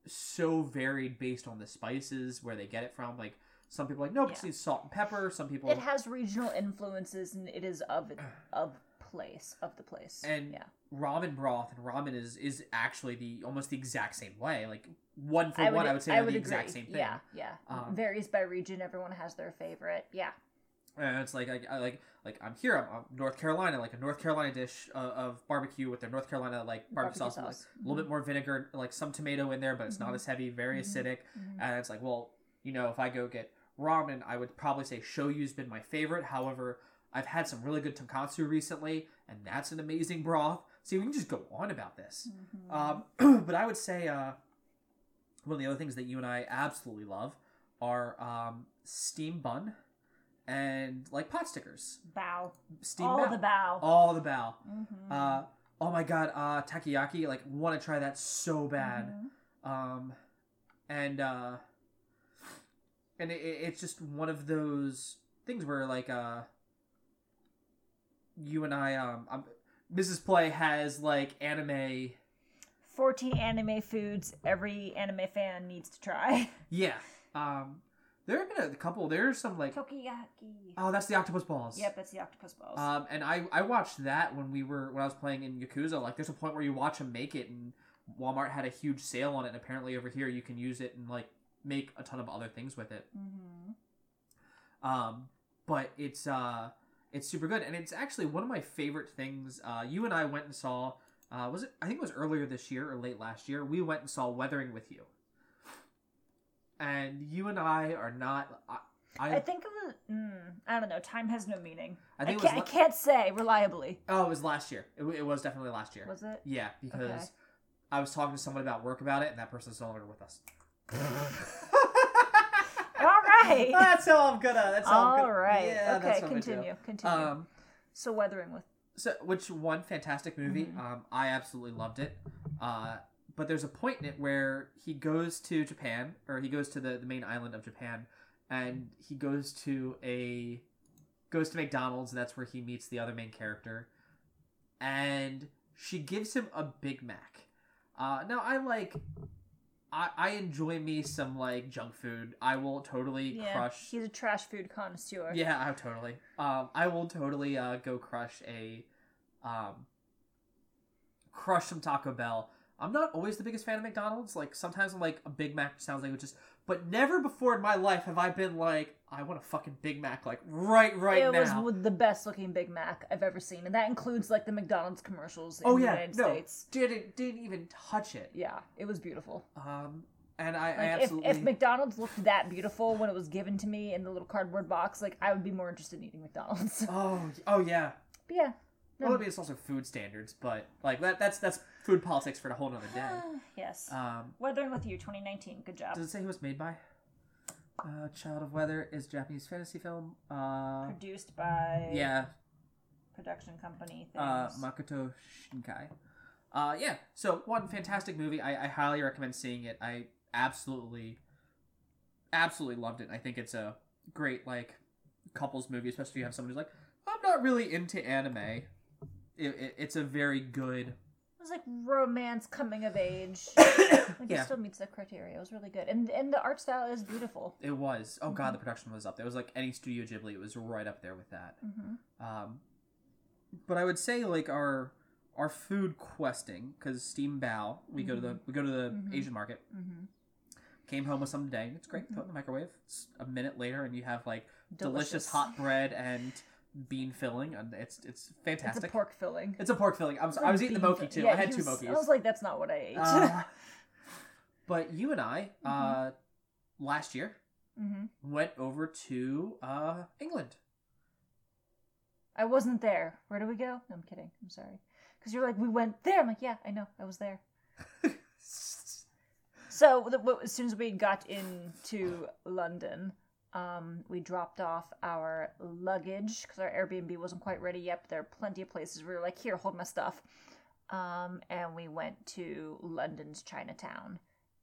so varied based on the spices where they get it from like some people are like nope Yeah. it's salt and pepper some people It has regional influences, and it is of of place of the place. And yeah, ramen broth and ramen is is actually the almost the exact same way. Like one for I would, one, I would say I would the agree. exact same thing. Yeah, yeah. Um, Varies by region. Everyone has their favorite. Yeah. And it's like I, I like like I'm here. I'm, I'm North Carolina, like a North Carolina dish uh, of barbecue with their North Carolina like barbecue, Barbecue sauce, with, like, sauce. a little bit more vinegar, like some tomato in there, but it's not Mhm. as heavy, very Mhm. acidic. Mhm. And it's like, well, you know, if I go get ramen, I would probably say shoyu's been my favorite. However, I've had some really good tonkatsu recently, and that's an amazing broth. See, we can just go on about this. Mhm. Um, [CLEARS THROAT] but I would say uh, one of the other things that you and I absolutely love are um, steam bun and like pot stickers. bow. Steam All the bow. All the bao. Mhm. Uh, oh my god, uh, takoyaki. Like, want to try that so bad. Mhm. Um, and uh, and it, it- it's just one of those things where like uh, you and I um, um Mrs. Play has like anime. 14 anime foods every anime fan needs to try. [LAUGHS] Yeah. Um, there have been a couple. There's some like Takoyaki. oh, that's the octopus balls. Yep, that's the octopus balls. Um, and I I watched that when we were when I was playing in Yakuza. Like, there's a point where you watch them make it, and Walmart had a huge sale on it. And apparently over here you can use it and like make a ton of other things with it. hmm Um, but it's uh it's super good, and it's actually one of my favorite things. Uh, you and I went and saw. Uh, was it? I think it was earlier this year or late last year. We went and saw Weathering with You. and you and I are not. I, I, I think it was. Mm, I don't know. Time has no meaning. I I, can't, was. I can't say reliably. oh, it was last year. It, it was definitely last year. Was it? Yeah, because Okay. I was talking to someone about work about it, and that person's no longer with us. All right. [LAUGHS] that's how I'm gonna. That's how I'm All gonna, right. Yeah, okay. that's what I'm gonna do. Continue. Continue. Um, so weathering with. so which one fantastic movie? Mhm. Um, I absolutely loved it. Uh, but there's a point in it where he goes to Japan, or he goes to the, the main island of Japan, and he goes to a goes to McDonald's, and that's where he meets the other main character, and she gives him a Big Mac. Uh, now I like. I, I enjoy me some like junk food. I will totally Yeah. crush He's a trash food connoisseur. yeah, I totally. Um, I will totally uh, go crush a, um, crush some Taco Bell. I'm not always the biggest fan of McDonald's. Like sometimes I'm like a Big Mac sounds like it just, but never before in my life have I been like I want a fucking Big Mac like right right it now. It was the best looking Big Mac I've ever seen, and that includes like the McDonald's commercials in oh the yeah, United no, States. didn't didn't even touch it. Yeah, it was beautiful. Um, and I, I Like if, absolutely if McDonald's looked that beautiful when it was given to me in the little cardboard box, like I would be more interested in eating McDonald's. [LAUGHS] oh oh yeah. but yeah. Well, I mean, it's also food standards, but like that that's that's food politics for a whole nother day. [SIGHS] yes. Um, Weathering with You 2019. Good job. Does it say who it's made by? Uh, Child of Weather is a Japanese fantasy film. Uh, Produced by yeah, production company uh. Makoto Shinkai. Uh, yeah, so one fantastic movie. I, I highly recommend seeing it. I absolutely, absolutely loved it. I think it's a great like couples movie, especially if you have someone who's like, I'm not really into anime. It, it, it's a very good. It was like romance coming of age. [COUGHS] Like yeah, it still meets the criteria. It was really good, and and the art style is beautiful. it was. Oh Mm-hmm. god, the production was up there. It was like any Studio Ghibli. It was right up there with that. Mm-hmm. Um, but I would say like our our food questing because Steam Bao, we go to the we go to the Mhm. Asian market. Came home with some today. It's great. Mm-hmm. Throw it in the microwave. It's a minute later, and you have like delicious, Delicious. hot bread and bean filling, and it's it's fantastic. It's a pork filling. It's a pork filling. I'm, I was eating the mochi too. Yeah, I had two was- mochis. I was like, that's not what I ate. Uh, [LAUGHS] but you and I, uh, Mm-hmm. last year, mm-hmm. went over to uh, England. I wasn't there. Where did we go? No, I'm kidding. I'm sorry. Because you're like, we went there. I'm like, yeah, I know. I was there. [LAUGHS] So the, as soon as we got into London, um, we dropped off our luggage because our Airbnb wasn't quite ready yet. But there are plenty of places we were like, here, hold my stuff. Um, and we went to London's Chinatown,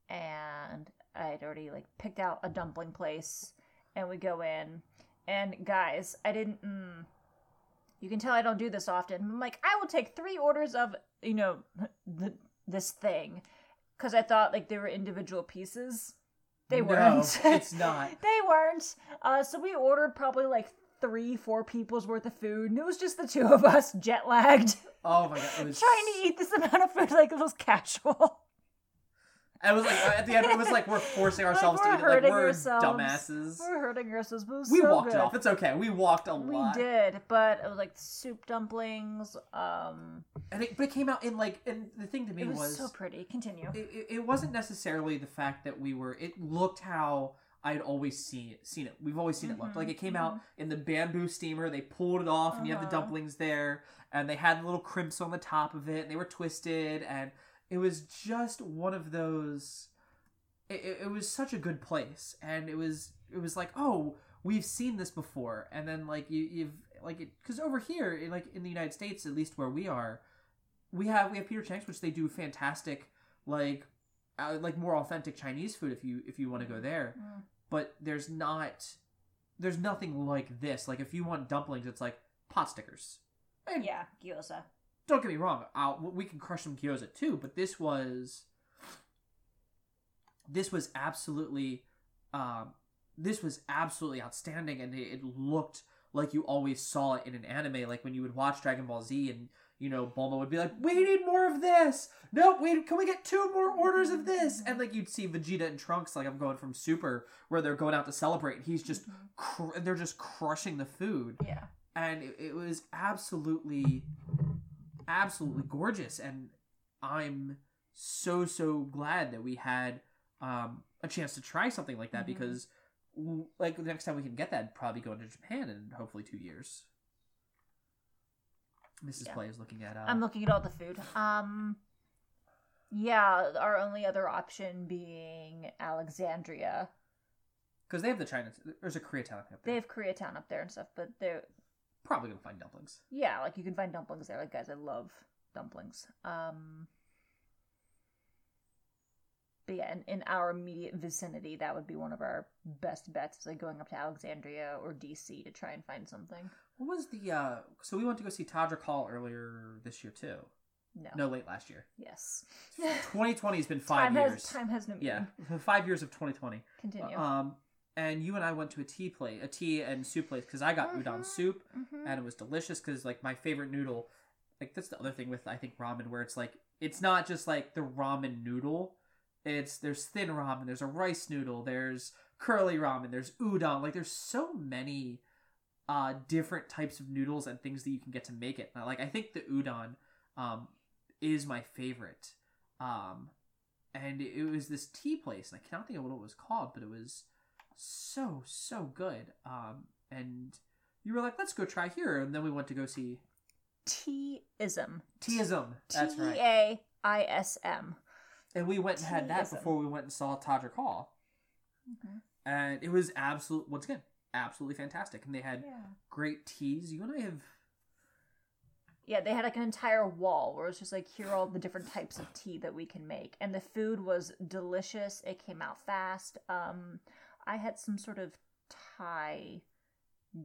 and I had already like picked out a dumpling place, and we go in, and guys, I didn't. Mm, you can tell I don't do this often. I'm like, I will take three orders of you know [LAUGHS] th- this thing because I thought like they were individual pieces. They weren't. No, it's not. [LAUGHS] they weren't. Uh, so we ordered probably like three, four people's worth of food, and it was just the two of us, jet lagged, Oh my god, it was [LAUGHS] trying to eat this amount of food like it was casual. It was like at the end, it was like we're forcing [LAUGHS] Like, ourselves we're to eat it. Like we're ourselves. dumbasses. We were hurting ourselves, it We so walked good. off. It's okay. We walked a We lot. We did, but it was like soup dumplings. Um, and it, but it came out in like, and the thing to me it was, was, so pretty. Continue. it, it, it wasn't necessarily the fact that we were. It looked how I'd always seen it. Seen it. We've always seen it look Mhm, like it came out in the bamboo steamer. They pulled it off, and you have the Uh-huh. dumplings there, and they had little crimps on the top of it, and they were twisted, and it was just one of those. It, it, was such a good place, and it was it was like oh we've seen this before, and then like you you've like it because over here in, like in the United States at least where we are, we have we have Peter Chang's which they do fantastic like uh, like more authentic Chinese food if you if you want to go there. Mm. But there's not there's nothing like this. Like if you want dumplings, it's like pot stickers. And Yeah, gyoza. Don't get me wrong, I'll, we can crush some gyoza too. But this was this was absolutely um, this was absolutely outstanding, and it, it looked like you always saw it in an anime. Like when you would watch Dragon Ball Z and you know, Bulma would be like, "We need more of this. Nope, wait, can we get two more orders of this?" And like you'd see Vegeta and Trunks, like I'm going from Super, where they're going out to celebrate. And he's just, cr- they're just crushing the food, Yeah. and it, it was absolutely, absolutely gorgeous. And I'm so so glad that we had um, a chance to try something like that Mhm. because like the next time we can get that probably going to Japan in hopefully two years. Mrs. Yeah. Play is looking at. Uh, I'm looking at all the food. Um, yeah, our only other option being Alexandria. because they have the China. There's a Koreatown up there. They have Koreatown up there and stuff, but they're probably gonna find dumplings. yeah, like you can find dumplings there. Like guys, I love dumplings. Um, but yeah, in, in our immediate vicinity, that would be one of our best bets. Is like going up to Alexandria or DC to try and find something. What was the? uh So we went to go see Todrick Hall earlier this year too. No. No, late last year. Yes. 2020 has been [LAUGHS] five time years. has time has no Yeah, [LAUGHS] five years of 2020. Continue. Um, and you and I went to a tea plate, a tea and soup place, because I got udon Mhm. soup, Mhm. and it was delicious. Because like my favorite noodle, like that's the other thing with I think ramen, where it's like it's not just like the ramen noodle. It's there's thin ramen, there's a rice noodle, there's curly ramen, there's udon. Like there's so many uh different types of noodles and things that you can get to make it. Like I think the udon um is my favorite. Um and it was this tea place, and I cannot think of what it was called, but it was so so good. Um and you were like, let's go try here, and then we went to go see T-ism. Teaism. That's T right. A I S M. And we went and had that Teaism. before we went and saw Todrick Hall. And it was absolute once again, absolutely fantastic. And they had Yeah. great teas. You and I have Yeah, they had like an entire wall where it was just like here are all the different types of tea that we can make, and the food was delicious. It came out fast. Um, I had some sort of Thai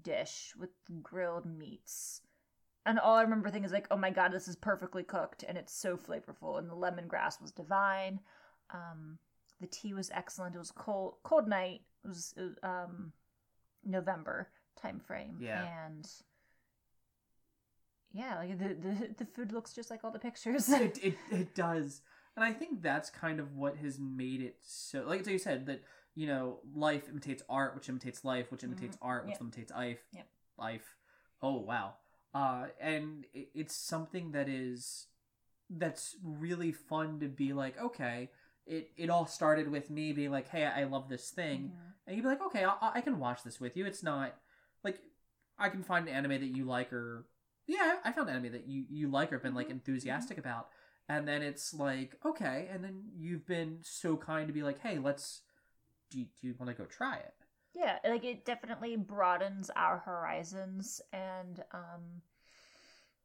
dish with grilled meats, and all I remember thinking is like, oh my god, this is perfectly cooked, and it's so flavorful, and the lemongrass was divine. Um, the tea was excellent. It was cold, cold night. It was, it was, um, November time frame, Yeah. and yeah, like the, the the food looks just like all the pictures. it, [LAUGHS] it it does. And I think that's kind of what has made it so like you said, that, you know, life imitates art, which imitates life, which imitates art, which Yep. imitates life. Yep. Life. Oh wow. Uh and it, it's something that is that's really fun to be like, okay, it, it all started with me being like, hey, I love this thing. Mhm. and you'd be like, okay, I, I can watch this with you. It's not like I can find an anime that you like or yeah, I found an anime that you you like or been like Mhm. enthusiastic about, and then it's like okay, and then you've been so kind to be like, hey, let's do you, do you want to go try it? Yeah, like it definitely broadens our horizons and um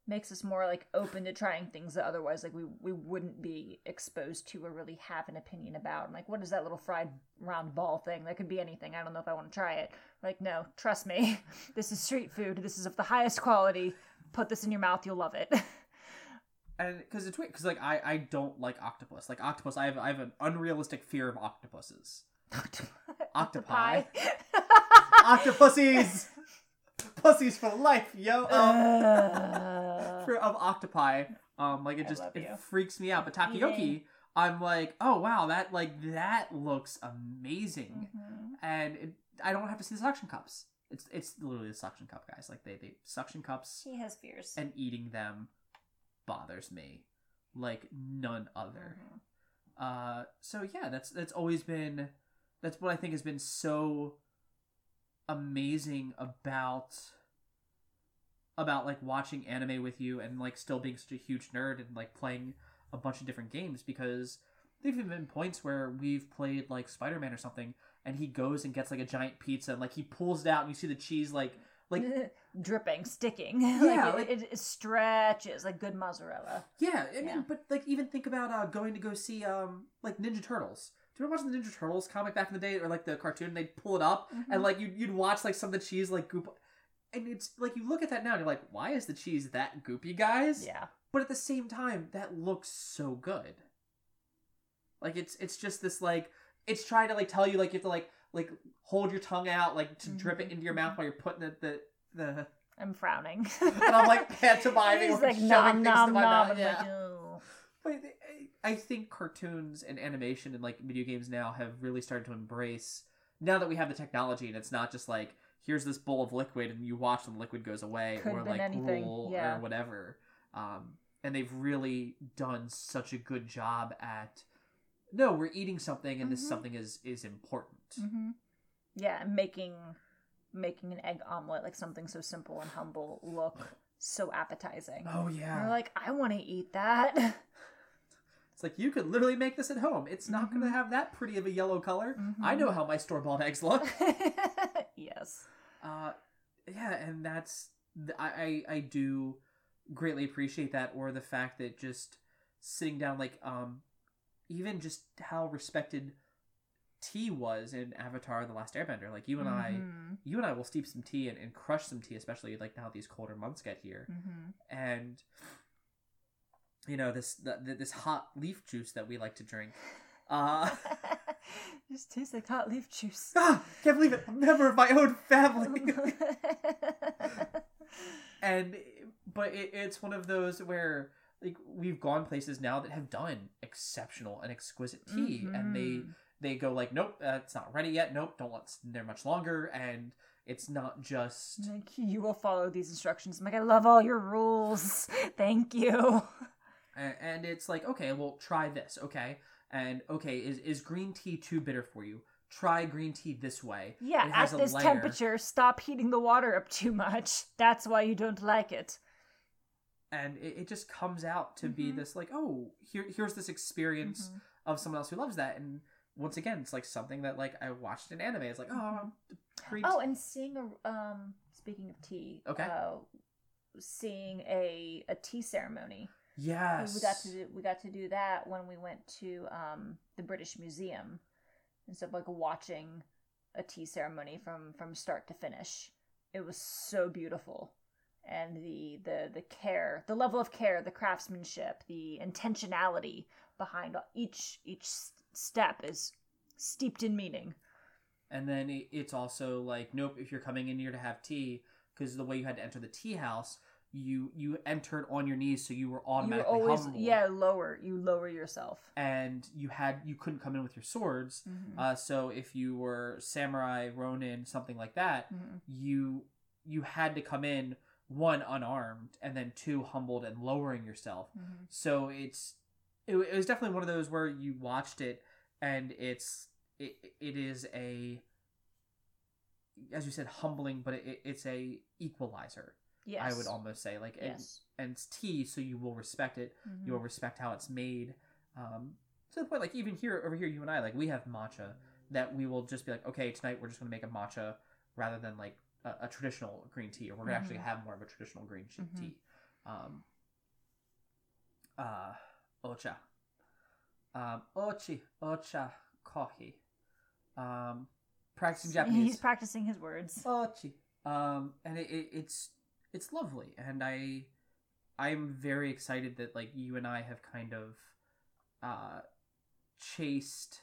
makes us more like open to trying things that otherwise like we we wouldn't be exposed to or really have an opinion about. I'm like, what is that little fried round ball thing? That could be anything. I don't know if I want to try it. Like, no, trust me. [LAUGHS] this is street food. This is of the highest quality. Put this in your mouth, you'll love it. [LAUGHS] And because it's weird, because like I I don't like octopus. Like octopus, I have I have an unrealistic fear of octopuses. Octopi. Octopussies, pussies for life, yo. Um, Uh, for, of octopi. Um, like it just it you. freaks me out. But takoyaki, Eating. I'm like, oh wow, that like that looks amazing, mhm. and it, I don't have to see the suction cups. It's it's literally the suction cup, guys. Like they they suction cups He has fears. and eating them bothers me like none other. Mhm. Uh, so yeah, that's that's always been that's what I think has been so amazing about about like watching anime with you and like still being such a huge nerd and like playing a bunch of different games because there've even been points where we've played like Spider-Man or something and he goes and gets like a giant pizza and like he pulls it out and you see the cheese like like [LAUGHS] dripping, sticking. [LAUGHS] Yeah, like, it, it stretches like good mozzarella. Yeah, I mean, Yeah. but like even think about uh, going to go see um like Ninja Turtles. Do you remember watching the Ninja Turtles comic back in the day, or like the cartoon? They'd pull it up Mhm. and like you'd, you'd watch like some of the cheese like goop, and it's like you look at that now and you're like, why is the cheese that goopy, guys? Yeah. But at the same time, that looks so good. Like it's it's just this like it's trying to like tell you like you have to like like hold your tongue out like to drip it Mhm. into your mouth while you're putting it the the I'm frowning. [LAUGHS] and I'm like [LAUGHS] pantomiming He's like shoving nom things to nom my nom. Yeah. like, oh. But I- think cartoons and animation and like video games now have really started to embrace now that we have the technology and it's not just like here's this bowl of liquid and you watch and the liquid goes away Could've or like anything, yeah. or whatever. Um, and they've really done such a good job at no, we're eating something, and this Mhm. something is is important. Mm-hmm. Yeah, and making making an egg omelet like something so simple and humble look so appetizing. Oh And yeah, You're like, I want to eat that. [LAUGHS] it's like you could literally make this at home. It's not Mhm. going to have that pretty of a yellow color. I Mhm. know how my store bought eggs look. [LAUGHS] yes. Uh, yeah, and that's I, I I do greatly appreciate that, or the fact that just sitting down, like um, even just how respected tea was in Avatar: The Last Airbender. Like you and I, Mhm. you and I will steep some tea and, and crush some tea, especially like now these colder months get here, Mhm. and you know this the, this hot leaf juice that we like to drink. [LAUGHS] Uh, Just tastes like hot leaf juice. [LAUGHS] ah, can't believe it! I'm a member of my own family. [LAUGHS] and but it, it's one of those where like we've gone places now that have done exceptional and exquisite tea and they Mhm. they go like nope uh, it's not ready yet nope don't let it sit there much longer and it's not just Like, you will follow these instructions. I'm like, I love all your rules. Thank you. And, it's like okay well try this okay and okay is, is green tea too bitter for you try green tea this way Yeah, It at has a this layer. temperature, stop heating the water up too much. [LAUGHS] That's why you don't like it. and it, it just comes out to be Mhm. this like oh here here's this experience Mhm. of someone else who loves that and once again it's like something that like i watched in anime it's like oh green Oh, and seeing a um speaking of tea, Okay. uh, seeing a a tea ceremony. Yes We got to do, we got to do that when we went to um the British Museum, instead of like watching a tea ceremony from from start to finish. It was so beautiful, and the the the care, the level of care, the craftsmanship, the intentionality behind each each step is steeped in meaning. and then it's also like nope if you're coming in here to have tea because the way you had to enter the tea house you you entered on your knees so you were You were automatically always humble yeah lower. You lower yourself. and you had you couldn't come in with your swords Mhm. uh, so if you were samurai ronin something like that Mhm. you you had to come in one unarmed and then two humbled and lowering yourself Mhm. so it's it, it was definitely one of those where you watched it and it's it, it is a as you said humbling but it, it's a equalizer Yes. i would almost say like and, Yes. and it's tea so you will respect it Mhm. you will respect how it's made um to the point like even here over here you and i like we have matcha that we will just be like okay tonight we're just going to make a matcha rather than like a, a traditional green tea or we're going to actually Mhm. have more of a traditional green tea Mhm. um uh ocha um ochi ocha kohi um practicing [LAUGHS] Japanese. He's practicing his words. ochi um and it, it, it's it's lovely and i i'm very excited that like you and i have kind of uh chased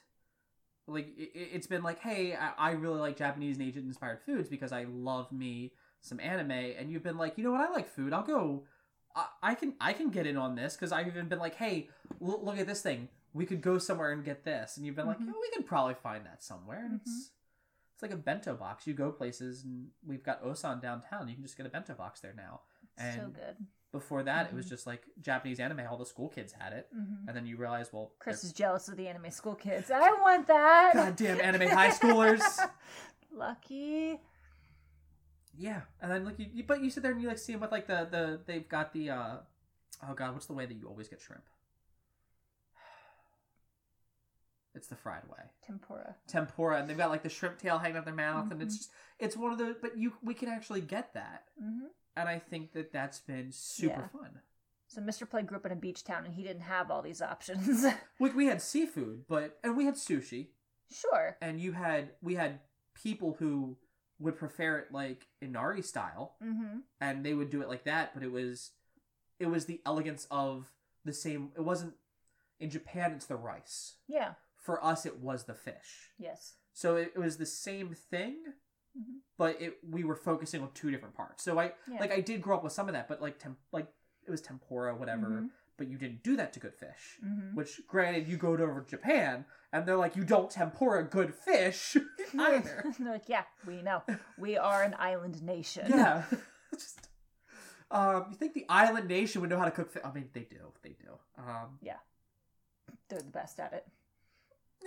like it, it's been like hey I, I really like japanese and asian inspired foods because i love me some anime and you've been like you know what i like food i'll go i, I can i can get in on this because i've even been like hey l- look at this thing we could go somewhere and get this and you've been like Mhm. yeah, we could probably find that somewhere and it's it's like a bento box you go places and we've got osan downtown you can just get a bento box there now so and good. before that it was Mhm. just like japanese anime all the school kids had it hmm and then you realize well Chris they're is jealous of the anime school kids. I want that. goddamn anime high schoolers [LAUGHS] Lucky. Yeah, and then like you, you, but you sit there and you like see them with like the the they've got the uh oh god, what's the way that you always get shrimp? It's the fried way, Tempura. tempura, and they've got like the shrimp tail hanging out their mouth, and it's Mhm. just it's one of the but you we can actually get that, hmm and I think that that's been super Yeah. fun. So Mr. Play grew up in a beach town, and he didn't have all these options. [LAUGHS] We we had seafood, but and we had sushi, sure. and you had we had people who would prefer it like Inari style, hmm and they would do it like that but it was it was the elegance of the same it wasn't in japan it's the rice Yeah. For us it was the fish Yes. so it, it was the same thing Mhm. but it we were focusing on two different parts so i Yeah. like i did grow up with some of that but like temp, like it was tempura whatever Mhm. but you didn't do that to good fish hmm which granted you go to over japan and they're like you don't tempura good fish either [LAUGHS] [LAUGHS] They're like, yeah, we know. We are an island nation. Yeah. [LAUGHS] Just um you think the island nation would know how to cook fi- I mean they do. They do. Um They're the best at it.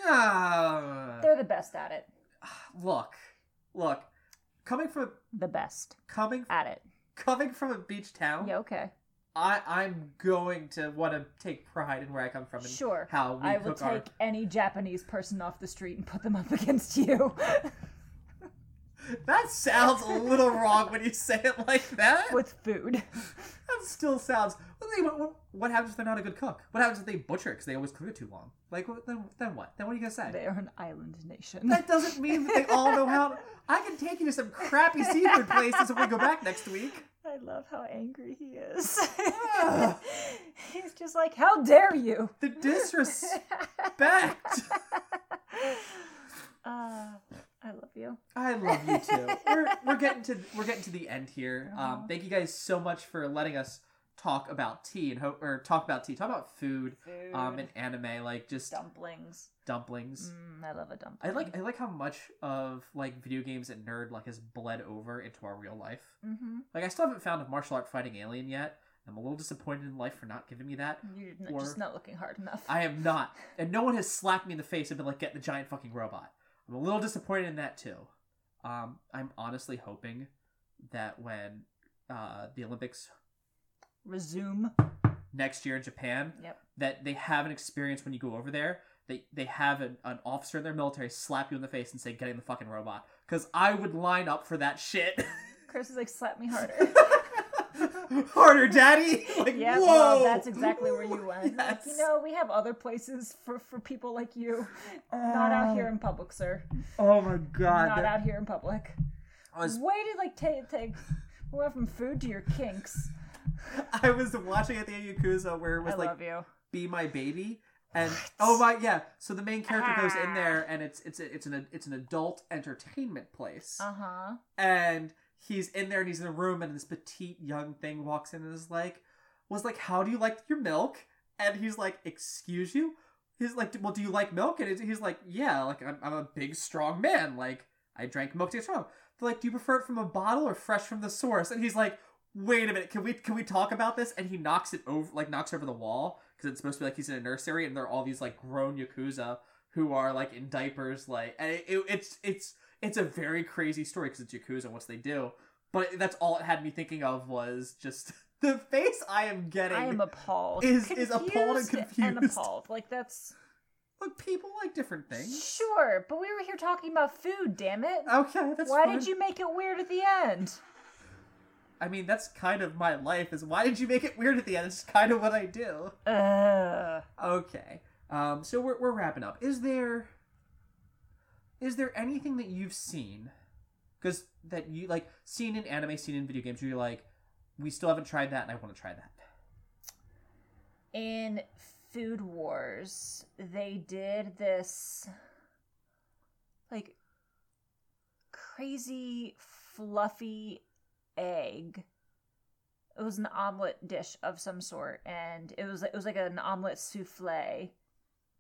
Ah, They're the best at it. [SIGHS] look, look. Coming from The best coming at it. coming from a beach town, Yeah, okay. I I'm going to want to take pride in where I come from and Sure. how we I will cook our take any Japanese person off the street and put them up [LAUGHS] against you [LAUGHS] That sounds a little wrong when you say it like that. with food. That still sounds. What, what, happens if they're not a good cook? What happens if they butcher it because they always cook it too long? Like, then, then what? Then what are you gonna say? They are an island nation. That doesn't mean that they all know how. To, I can take you to some crappy seafood places if we go back next week. [LAUGHS] I love how angry he is. [LAUGHS] He's just like, how dare you? The [LAUGHS] disrespect. Uh, I love you. I love you too. We're, we're getting to we're getting to the end here. Um, thank you guys so much for letting us talk about tea and hope or talk about tea, talk about food, Food. um, and anime, like just dumplings. dumplings. Mm, I love a dumpling. I like I like how much of like video games and nerd like has bled over into our real life. Mm-hmm. Like I still haven't found a martial art fighting alien yet. I'm a little disappointed in life for not giving me that. You're n- Or- just not looking hard enough. I am not, [LAUGHS] and no one has slapped me in the face and been like, "Get the giant fucking robot." I'm a little disappointed in that too. Um, I'm honestly hoping that when uh, the Olympics Resume. next year in Japan, Yep. that they have an experience when you go over there. They they have an, an officer in their military slap you in the face and say, "Get in the fucking robot," because I would line up for that shit. [LAUGHS] Chris is like, slap me harder. [LAUGHS] Harder, daddy. [LAUGHS] Like, yeah, whoa. well, that's exactly where you went. Like, you know, we have other places for, for people like you. Not out here in oh. public, sir. Oh my god. Not that- out here in public. I was Way to like take take. We went from food to your kinks. [LAUGHS] I was watching at the Yakuza where it was I like. "Be My Baby," and oh my yeah. So the main character goes in Ah. there, and it's it's a, it's an it's an adult entertainment place, Uh huh. and he's in there and he's in a room, and this petite young thing walks in and is like, was like, "How do you like your milk?" And he's like, "Excuse you." He's like, "Well, do you like milk?" And he's like, "Yeah, like I'm, I'm a big strong man. Like I drank milk to get strong." They're like, "Do you prefer it from a bottle or fresh from the source?" And he's like, "Wait a minute, can we can we talk about this?" And he knocks it over, like knocks over the wall because it's supposed to be like he's in a nursery, and there are all these like grown yakuza who are like in diapers, like and it, it, it's it's it's a very crazy story because it's yakuza and what they do. But that's all it had me thinking of was just [LAUGHS] the face I am getting. I am appalled. Is- is appalled and Confused confused. appalled. Like that's Look, people like different things. sure, but we were here talking about food. Damn it! Okay, that's Why fine. did you make it weird at the end? I mean, that's kind of my life. Is why did you make it weird at the end? It's kind of what I do. Uh, Okay. Um. So we're we're wrapping up. Is there is there anything that you've seen? Because that you like seen in anime, seen in video games, where you're like, we still haven't tried that, and I want to try that. in Food Wars, they did this like crazy fluffy egg. It was an omelet dish of some sort, and it was it was like an omelet souffle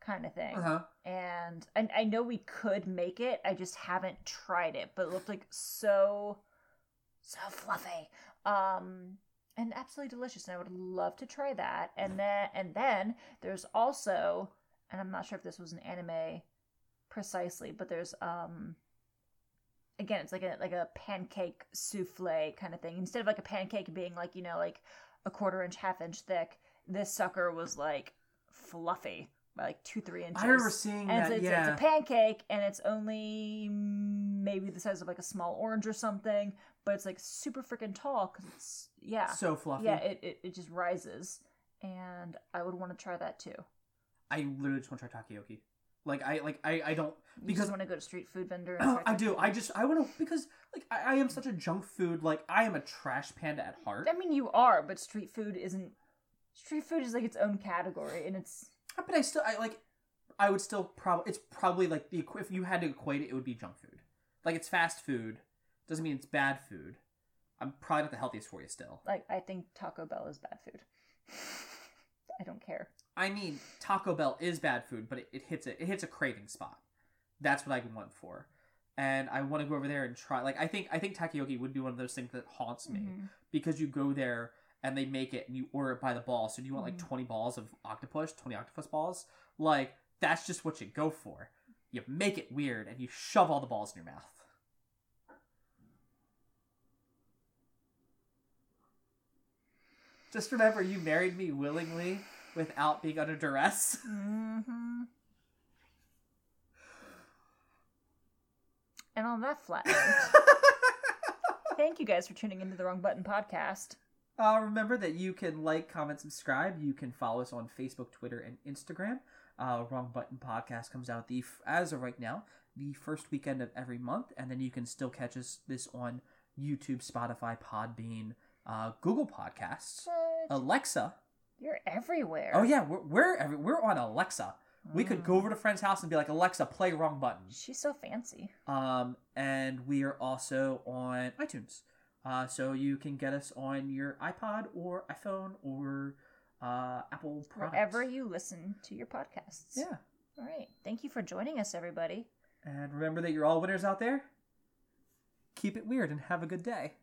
kind of thing. Uh huh. And I, I know we could make it. I just haven't tried it, but it looked like so so fluffy. Um and absolutely delicious. And I would love to try that. And then and then there's also and I'm not sure if this was an anime precisely, but there's um again it's like a like a pancake souffle kind of thing. Instead of like a pancake being like, you know, like a quarter inch, half inch thick, this sucker was like fluffy by like two, three inches. I remember seeing and that. it's, it's, yeah. it's a pancake and it's only maybe the size of like a small orange or something but it's like super freaking tall because it's yeah so fluffy. yeah it, it, it just rises and i would want to try that too I literally just want to try takoyaki. Like I like I I don't you because just want to go to street food vendor and [CLEARS THROAT] I do. I just I want to because like I, I am such a junk food. Like I am a trash panda at heart. i mean you are but street food isn't street food is like its own category and it's ah, But I still I like I would still probably it's probably like the if you had to equate it, it would be junk food. Like it's fast food doesn't mean it's bad food. I'm probably not the healthiest for you still. like i think taco bell is bad food [LAUGHS] i don't care I mean Taco Bell is bad food, but it, it hits it it hits a craving spot. That's what I want for. And I want to go over there and try. Like I think I think takoyaki would be one of those things that haunts me Mhm. because you go there and they make it and you order it by the ball. So do you want like Mhm. 20 balls of octopus, 20 octopus balls? Like that's just what you go for. You make it weird and you shove all the balls in your mouth. Just remember, you married me willingly without being under duress. [LAUGHS] Mm-hmm. And on that flat note, [LAUGHS] thank you guys for tuning into the Wrong Button podcast. Uh, remember that you can like, comment, subscribe. You can follow us on Facebook, Twitter, and Instagram. Uh, Wrong Button Podcast comes out the as of right now the first weekend of every month, and then you can still catch us this on YouTube, Spotify, Podbean, uh, Google Podcasts, But Alexa. You're everywhere. Oh yeah, we're we're every, we're on Alexa. We could Mm. go over to a friend's house and be like, Alexa, play Wrong Button. She's so fancy. Um, and we are also on iTunes. Uh, so you can get us on your iPod or iPhone or uh, Apple products. Wherever you listen to your podcasts. Yeah. All right. Thank you for joining us, everybody. And remember that you're all winners out there. Keep it weird and have a good day.